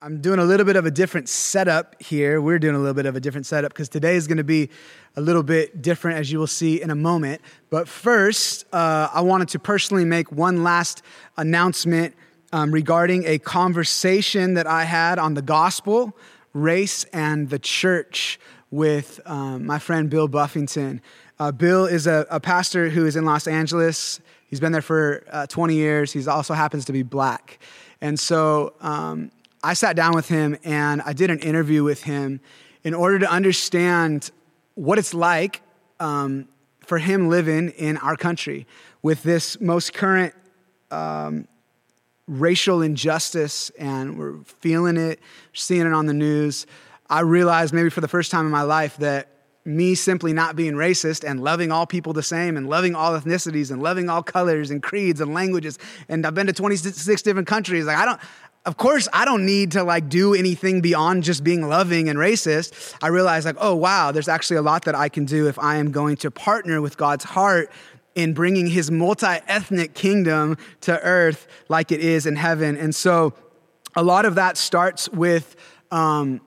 I'm doing a little bit of a different setup here. We're doing a little bit of a different setup because today is going to be a little bit different, as you will see in a moment. But first, uh, I wanted to personally make one last announcement um, regarding a conversation that I had on the gospel, race, and the church with um, my friend Bill Buffington. Uh, Bill is a, a, pastor who is in Los Angeles. He's been there for uh, 20 years. He also happens to be black. And so, um, I sat down with him and I did an interview with him in order to understand what it's like um, for him living in our country with this most current um, racial injustice, and we're feeling it, seeing it on the news. I realized maybe for the first time in my life that me simply not being racist and loving all people the same and loving all ethnicities and loving all colors and creeds and languages and I've been to 26 different countries like I don't of course, I don't need to like do anything beyond just being loving and racist. I realize like, oh wow, there's actually a lot that I can do if I am going to partner with God's heart in bringing his multi-ethnic kingdom to earth like it is in heaven. And so a lot of that starts with um,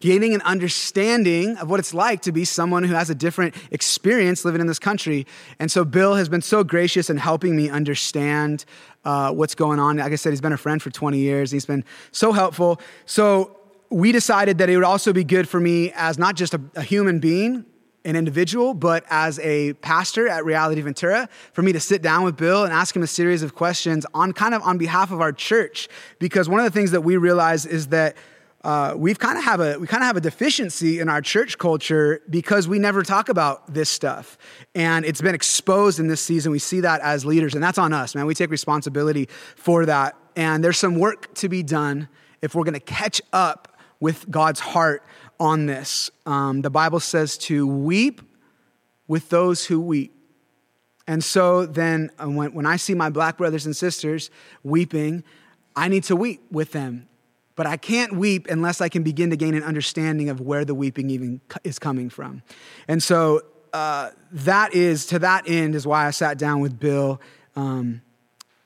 gaining an understanding of what it's like to be someone who has a different experience living in this country. And so Bill has been so gracious in helping me understand uh, what's going on. Like I said, he's been a friend for 20 years. He's been so helpful. So we decided that it would also be good for me as not just a, a human being, an individual, but as a pastor at Reality Ventura, for me to sit down with Bill and ask him a series of questions on kind of on behalf of our church. Because one of the things that we realize is that uh, we've kind of have a we kind of have a deficiency in our church culture because we never talk about this stuff. And it's been exposed in this season. We see that as leaders and that's on us man. We take responsibility for that. And there's some work to be done if we're going to catch up with god's heart on this. Um, the bible says to weep with those who weep. And so then uh, when, when i see my black brothers and sisters weeping i need to weep with them but I can't weep unless I can begin to gain an understanding of where the weeping even is coming from. And so uh, that is, to that end, is why I sat down with Bill um,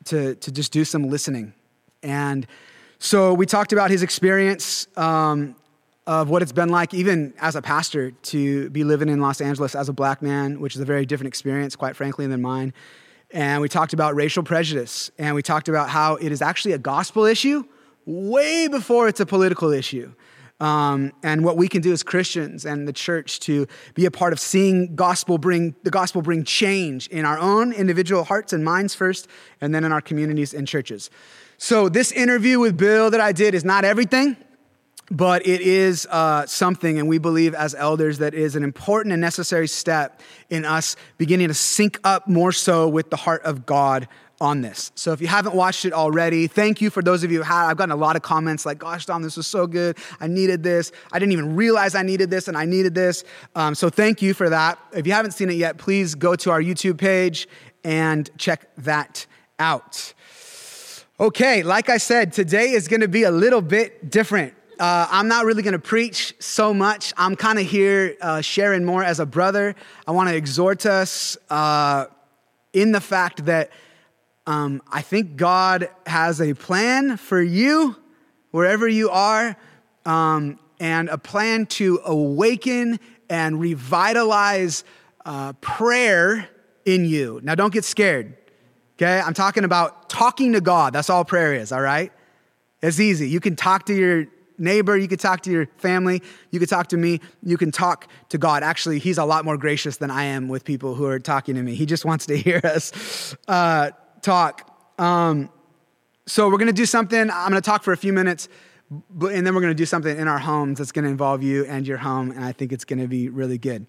to, to just do some listening. And so we talked about his experience um, of what it's been like, even as a pastor, to be living in Los Angeles as a black man, which is a very different experience, quite frankly, than mine. And we talked about racial prejudice, and we talked about how it is actually a gospel issue way before it's a political issue. Um, and what we can do as Christians and the church to be a part of seeing gospel bring the gospel bring change in our own individual hearts and minds first, and then in our communities and churches. So this interview with Bill that I did is not everything, but it is uh, something, and we believe as elders that is an important and necessary step in us beginning to sync up more so with the heart of God on this. So if you haven't watched it already, thank you for those of you who have. I've gotten a lot of comments like, gosh, Dom, this was so good. I needed this. I didn't even realize I needed this and I needed this. Um, so thank you for that. If you haven't seen it yet, please go to our YouTube page and check that out. Okay, like I said, today is going to be a little bit different. Uh, I'm not really going to preach so much. I'm kind of here uh, sharing more as a brother. I want to exhort us uh, in the fact that um, I think God has a plan for you wherever you are, um, and a plan to awaken and revitalize uh, prayer in you. Now, don't get scared, okay? I'm talking about talking to God. That's all prayer is, all right? It's easy. You can talk to your neighbor, you can talk to your family, you can talk to me, you can talk to God. Actually, He's a lot more gracious than I am with people who are talking to me. He just wants to hear us. Uh, talk. Um, so we're going to do something. I'm going to talk for a few minutes, but, and then we're going to do something in our homes that's going to involve you and your home, and I think it's going to be really good.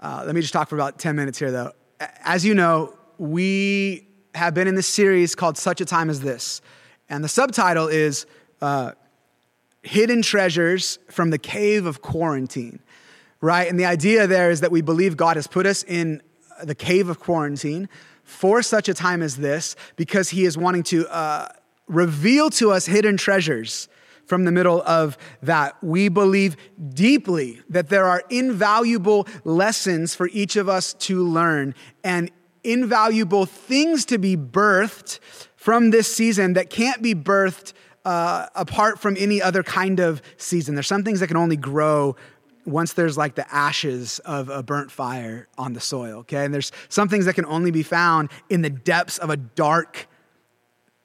Uh, let me just talk for about 10 minutes here, though. As you know, we have been in this series called Such a Time as This, and the subtitle is uh, Hidden Treasures from the Cave of Quarantine, right? And the idea there is that we believe God has put us in the cave of quarantine for such a time as this because he is wanting to uh, reveal to us hidden treasures from the middle of that. We believe deeply that there are invaluable lessons for each of us to learn and invaluable things to be birthed from this season that can't be birthed uh, apart from any other kind of season. There's some things that can only grow once there's like the ashes of a burnt fire on the soil, okay? And there's some things that can only be found in the depths of a dark,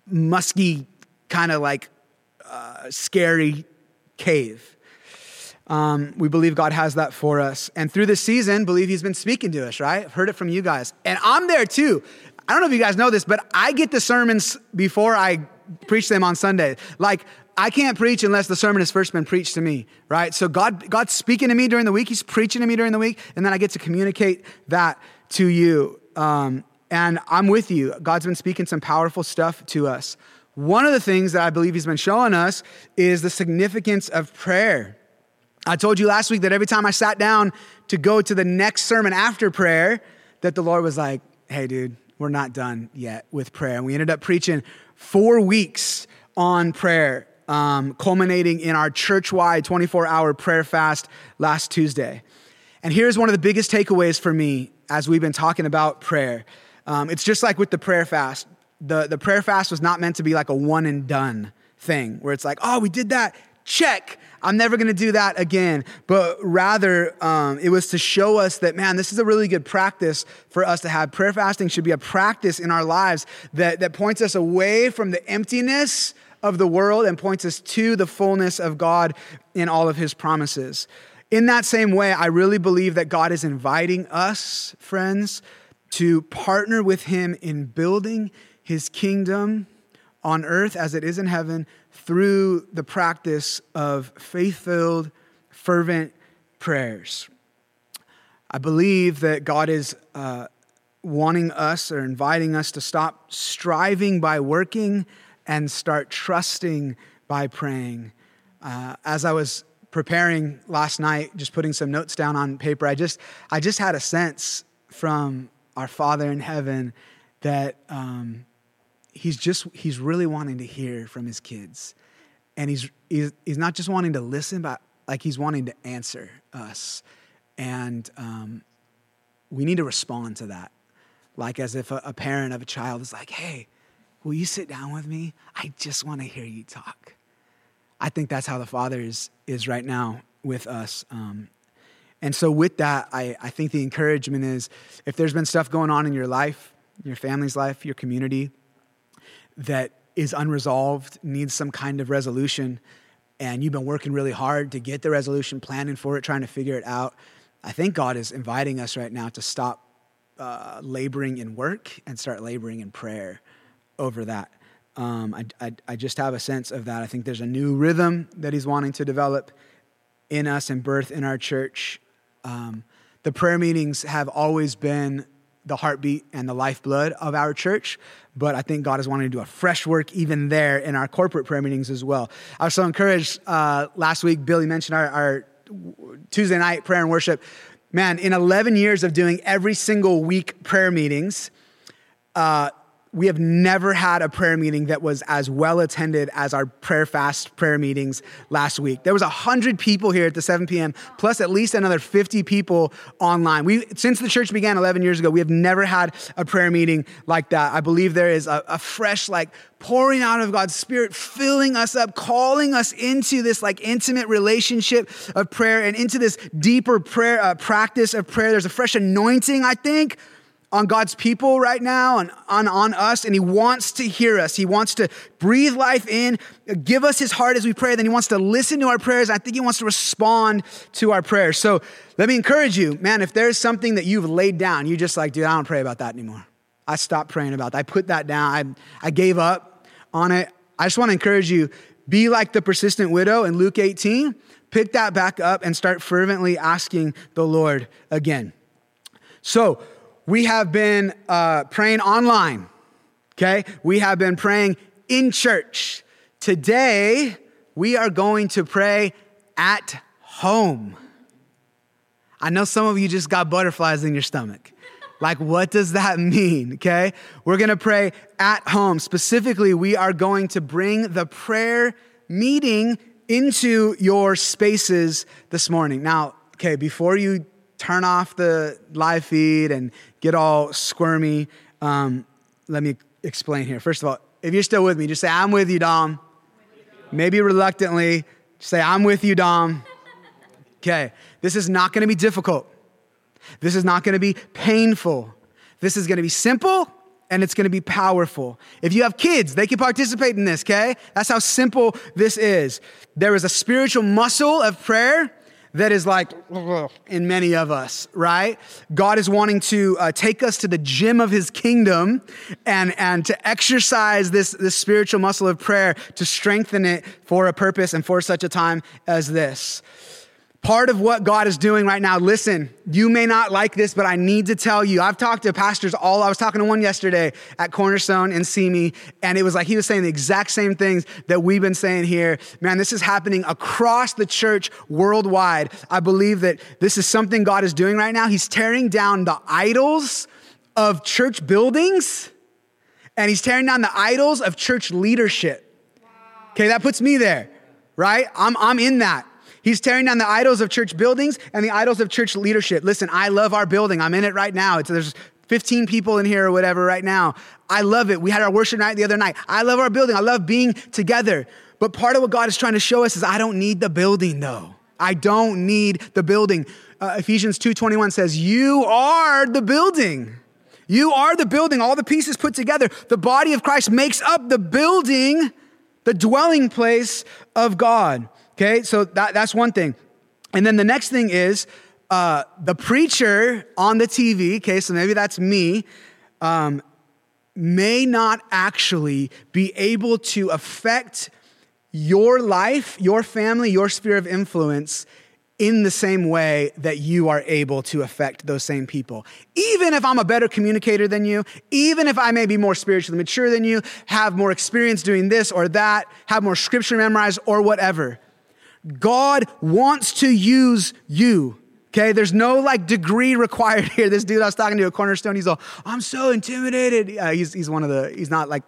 musky, kind of like uh, scary cave. Um, we believe God has that for us. And through this season, believe He's been speaking to us, right? I've heard it from you guys. And I'm there too. I don't know if you guys know this, but I get the sermons before I preach them on Sunday. Like, I can't preach unless the sermon has first been preached to me, right? So God, God's speaking to me during the week. He's preaching to me during the week, and then I get to communicate that to you. Um, and I'm with you. God's been speaking some powerful stuff to us. One of the things that I believe He's been showing us is the significance of prayer. I told you last week that every time I sat down to go to the next sermon after prayer, that the Lord was like, hey, dude, we're not done yet with prayer. And we ended up preaching four weeks on prayer um, culminating in our church wide 24 hour prayer fast last Tuesday. And here's one of the biggest takeaways for me as we've been talking about prayer. Um, it's just like with the prayer fast. The, the prayer fast was not meant to be like a one and done thing where it's like, oh, we did that, check. I'm never going to do that again. But rather, um, it was to show us that, man, this is a really good practice for us to have. Prayer fasting should be a practice in our lives that, that points us away from the emptiness of the world and points us to the fullness of God in all of his promises. In that same way, I really believe that God is inviting us, friends, to partner with him in building his kingdom on earth as it is in heaven through the practice of faith filled, fervent prayers. I believe that God is uh, wanting us or inviting us to stop striving by working and start trusting by praying. Uh, as I was preparing last night, just putting some notes down on paper, I just, I just had a sense from our Father in heaven that um, he's just, he's really wanting to hear from his kids. And he's, he's, he's not just wanting to listen, but like he's wanting to answer us. And um, we need to respond to that. Like as if a, a parent of a child is like, hey, Will you sit down with me? I just want to hear you talk. I think that's how the Father is, is right now with us. Um, and so, with that, I, I think the encouragement is if there's been stuff going on in your life, your family's life, your community that is unresolved, needs some kind of resolution, and you've been working really hard to get the resolution, planning for it, trying to figure it out, I think God is inviting us right now to stop uh, laboring in work and start laboring in prayer over that. Um, I, I, I just have a sense of that. I think there's a new rhythm that he's wanting to develop in us and birth in our church. Um, the prayer meetings have always been the heartbeat and the lifeblood of our church, but I think God is wanting to do a fresh work even there in our corporate prayer meetings as well. I was so encouraged uh, last week, Billy mentioned our, our Tuesday night prayer and worship. Man, in 11 years of doing every single week prayer meetings, uh, we have never had a prayer meeting that was as well attended as our prayer fast prayer meetings last week. There was 100 people here at the 7 p.m., plus at least another 50 people online. We, since the church began 11 years ago, we have never had a prayer meeting like that. I believe there is a, a fresh, like, pouring out of God's Spirit, filling us up, calling us into this like intimate relationship of prayer and into this deeper prayer uh, practice of prayer. There's a fresh anointing, I think, on God's people right now and on, on us, and He wants to hear us. He wants to breathe life in, give us His heart as we pray. Then He wants to listen to our prayers. I think He wants to respond to our prayers. So let me encourage you, man, if there's something that you've laid down, you're just like, dude, I don't pray about that anymore. I stopped praying about that. I put that down. I, I gave up on it. I just want to encourage you be like the persistent widow in Luke 18. Pick that back up and start fervently asking the Lord again. So, we have been uh, praying online, okay? We have been praying in church. Today, we are going to pray at home. I know some of you just got butterflies in your stomach. Like, what does that mean? Okay. We're going to pray at home. Specifically, we are going to bring the prayer meeting into your spaces this morning. Now, okay, before you turn off the live feed and get all squirmy, um, let me explain here. First of all, if you're still with me, just say, I'm with you, Dom. maybe reluctantly, say, I'm with you, Dom. Okay, this is not gonna be difficult. This is not gonna be painful. This is gonna be simple and it's gonna be powerful. If you have kids, they can participate in this, okay? That's how simple this is. There is a spiritual muscle of prayer that is like in many of us, right? God is wanting to uh, take us to the gym of his kingdom and, and to exercise this, this spiritual muscle of prayer to strengthen it for a purpose and for such a time as this. Part of what God is doing right now, listen, you may not like this, but I need to tell you. I've talked to pastors all, I was talking to one yesterday at Cornerstone in Simi, and it was like he was saying the exact same things that we've been saying here. Man, this is happening across the church worldwide. I believe that this is something God is doing right now. He's tearing down the idols of church buildings, and he's tearing down the idols of church leadership. Okay, that puts me there, right? I'm, I'm in that. He's tearing down the idols of church buildings and the idols of church leadership. Listen, I love our building. I'm in it right now. It's, there's 15 people in here or whatever right now. I love it. We had our worship night the other night. I love our building. I love being together. But part of what God is trying to show us is I don't need the building though. I don't need the building. Uh, Ephesians 2:21 says, "You are the building." You are the building, all the pieces put together. The body of Christ makes up the building, the dwelling place of God. Okay, so that, that's one thing. And then the next thing is uh, the preacher on the TV, okay, so maybe that's me, um, may not actually be able to affect your life, your family, your sphere of influence in the same way that you are able to affect those same people. Even if I'm a better communicator than you, even if I may be more spiritually mature than you, have more experience doing this or that, have more scripture memorized or whatever. God wants to use you. Okay, there's no like degree required here. This dude I was talking to at Cornerstone, he's all, I'm so intimidated. Uh, he's, he's one of the, he's not like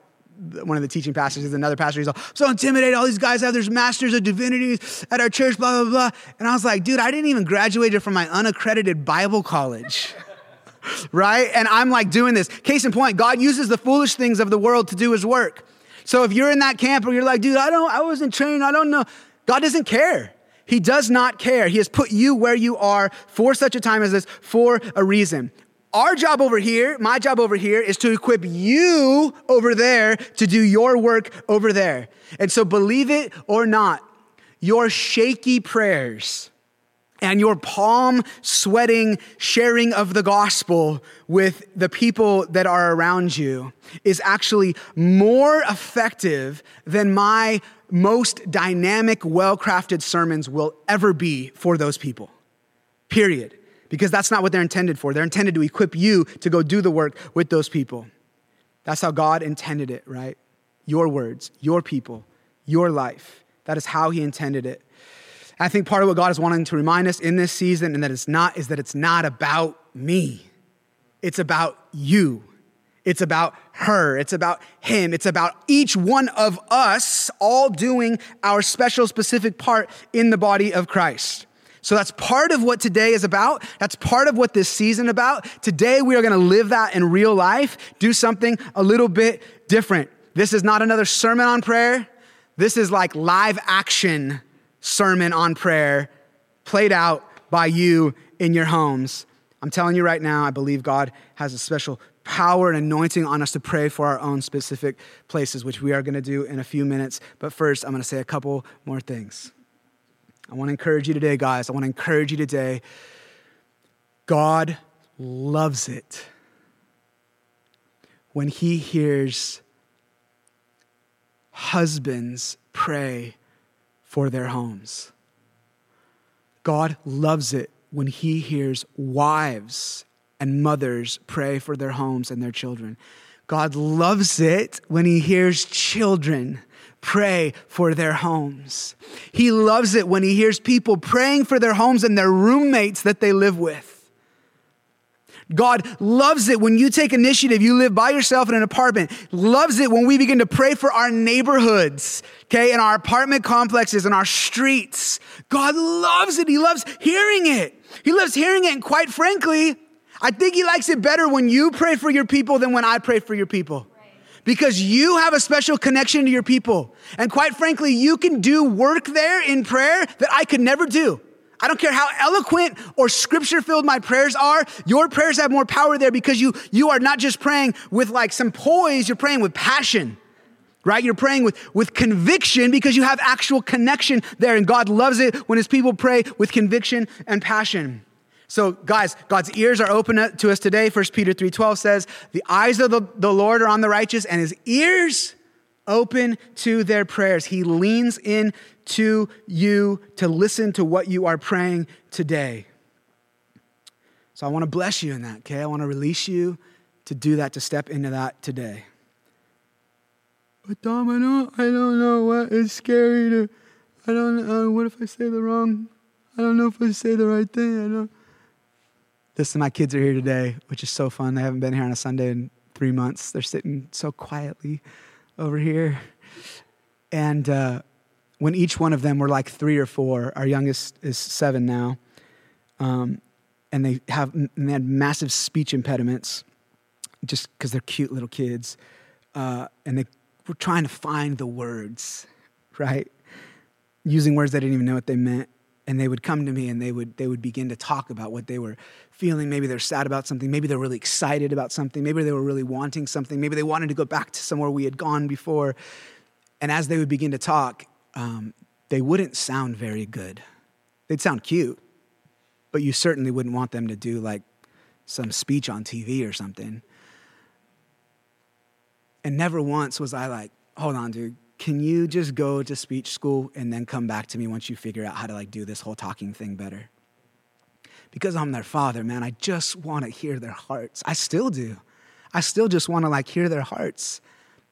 one of the teaching pastors, he's another pastor. He's all, so intimidated. All these guys have their masters of divinities at our church, blah, blah, blah. And I was like, dude, I didn't even graduate from my unaccredited Bible college. right? And I'm like doing this. Case in point, God uses the foolish things of the world to do his work. So if you're in that camp or you're like, dude, I don't, I wasn't trained, I don't know. God doesn't care. He does not care. He has put you where you are for such a time as this for a reason. Our job over here, my job over here, is to equip you over there to do your work over there. And so, believe it or not, your shaky prayers and your palm sweating sharing of the gospel with the people that are around you is actually more effective than my most dynamic, well crafted sermons will ever be for those people. Period. Because that's not what they're intended for. They're intended to equip you to go do the work with those people. That's how God intended it, right? Your words, your people, your life. That is how He intended it. I think part of what God is wanting to remind us in this season, and that it's not, is that it's not about me. It's about you. It's about her. It's about him. It's about each one of us all doing our special, specific part in the body of Christ. So that's part of what today is about. That's part of what this season about. Today we are going to live that in real life, do something a little bit different. This is not another sermon on prayer. This is like live action sermon on prayer played out by you in your homes. I'm telling you right now, I believe God has a special power and anointing on us to pray for our own specific places, which we are going to do in a few minutes. But first, I'm going to say a couple more things. I want to encourage you today, guys. I want to encourage you today. God loves it when He hears husbands pray for their homes. God loves it when He hears wives and mothers pray for their homes and their children. God loves it when He hears children pray for their homes. He loves it when He hears people praying for their homes and their roommates that they live with. God loves it when you take initiative, you live by yourself in an apartment. Loves it when we begin to pray for our neighborhoods, okay, and our apartment complexes, and our streets. God loves it. He loves hearing it. He loves hearing it. And quite frankly, I think he likes it better when you pray for your people than when I pray for your people. because you have a special connection to your people. And quite frankly, you can do work there in prayer that I could never do. I don't care how eloquent or scripture filled my prayers are. Your prayers have more power there because you, you are not just praying with like some poise, you're praying with passion, right? You're praying with, with conviction because you have actual connection there. And God loves it when his people pray with conviction and passion. So, guys, God's ears are open to us today. 1 Peter 3:12 says, "The eyes of the, the Lord are on the righteous, and his ears open to their prayers. He leans in to you to listen to what you are praying today. So I want to bless you in that, okay? I want to release you to do that, to step into that today. But Dom, I don't, I don't know what is scary to, I don't know, uh, what if I say the wrong, I don't know if I say the right thing, I don't. Listen, my kids are here today, which is so fun. They haven't been here on a Sunday in three months. They're sitting so quietly over here. And uh, when each one of them were like three or four, our youngest is seven now, um, and they have and they had massive speech impediments just because they're cute little kids. Uh, and they were trying to find the words, right? Using words they didn't even know what they meant. And they would come to me and they would, they would begin to talk about what they were feeling. Maybe they're sad about something. Maybe they're really excited about something. Maybe they were really wanting something. Maybe they wanted to go back to somewhere we had gone before. And as they would begin to talk, um, they wouldn't sound very good. They'd sound cute, but you certainly wouldn't want them to do like some speech on TV or something. And never once was I like, hold on, dude, can you just go to speech school and then come back to me once you figure out how to like do this whole talking thing better? Because I'm their father, man, I just want to hear their hearts. I still do. I still just want to like hear their hearts.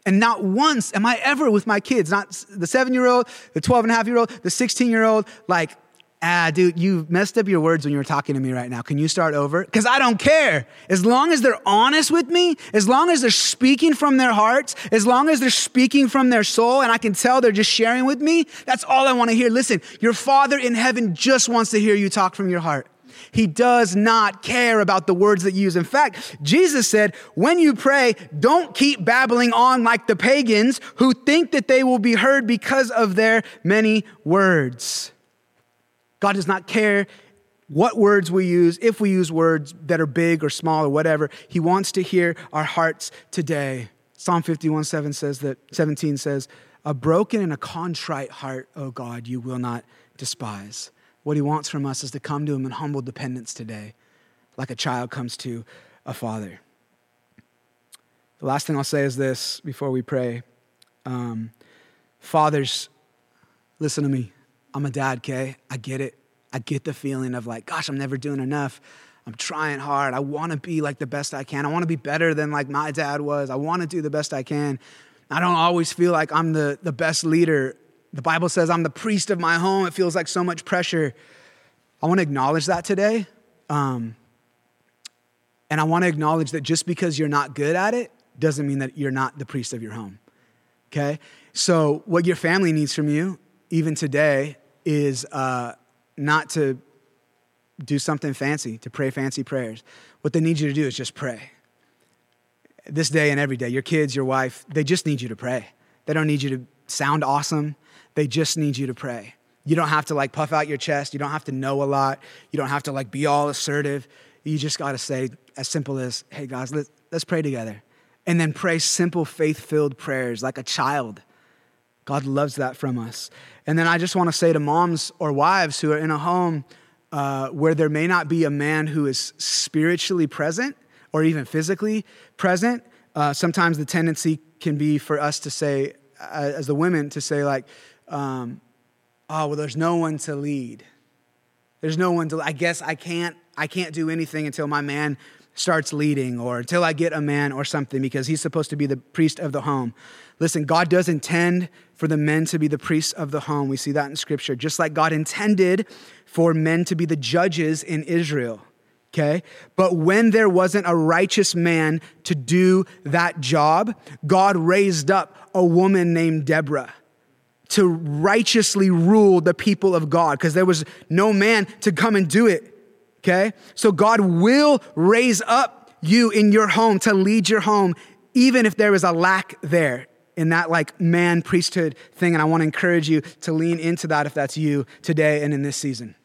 And not once am I ever with my kids, not the seven year old, the 12 and a half year old, the 16 year old, like, ah, dude, you messed up your words when you were talking to me right now. Can you start over? Because I don't care. As long as they're honest with me, as long as they're speaking from their hearts, as long as they're speaking from their soul, and I can tell they're just sharing with me, that's all I want to hear. Listen, your Father in heaven just wants to hear you talk from your heart. He does not care about the words that you use. In fact, Jesus said, when you pray, don't keep babbling on like the pagans who think that they will be heard because of their many words. God does not care what words we use, if we use words that are big or small or whatever. He wants to hear our hearts today. Psalm 51 7 says that 17 says, A broken and a contrite heart, O God, you will not despise. What he wants from us is to come to him in humble dependence today, like a child comes to a father. The last thing I'll say is this before we pray. Um, fathers, listen to me. I'm a dad, okay? I get it. I get the feeling of like, gosh, I'm never doing enough. I'm trying hard. I want to be like the best I can. I want to be better than like my dad was. I want to do the best I can. I don't always feel like I'm the, the best leader the Bible says, I'm the priest of my home. It feels like so much pressure. I want to acknowledge that today. Um, and I want to acknowledge that just because you're not good at it doesn't mean that you're not the priest of your home. Okay? So, what your family needs from you, even today, is uh, not to do something fancy, to pray fancy prayers. What they need you to do is just pray. This day and every day, your kids, your wife, they just need you to pray. They don't need you to sound awesome. They just need you to pray. You don't have to like puff out your chest. You don't have to know a lot. You don't have to like be all assertive. You just got to say as simple as, hey, guys, let, let's pray together. And then pray simple, faith filled prayers like a child. God loves that from us. And then I just want to say to moms or wives who are in a home uh, where there may not be a man who is spiritually present or even physically present, uh, sometimes the tendency can be for us to say, as the women, to say, like, um, oh well there's no one to lead there's no one to i guess i can't i can't do anything until my man starts leading or until i get a man or something because he's supposed to be the priest of the home listen god does intend for the men to be the priests of the home we see that in scripture just like god intended for men to be the judges in israel okay? But when there wasn't a righteous man to do that job, God raised up a woman named Deborah to righteously rule the people of God because there was no man to come and do it. Okay? So God will raise up you in your home to lead your home even if there is a lack there in that like man priesthood thing. And I want to encourage you to lean into that if that's you today and in this season.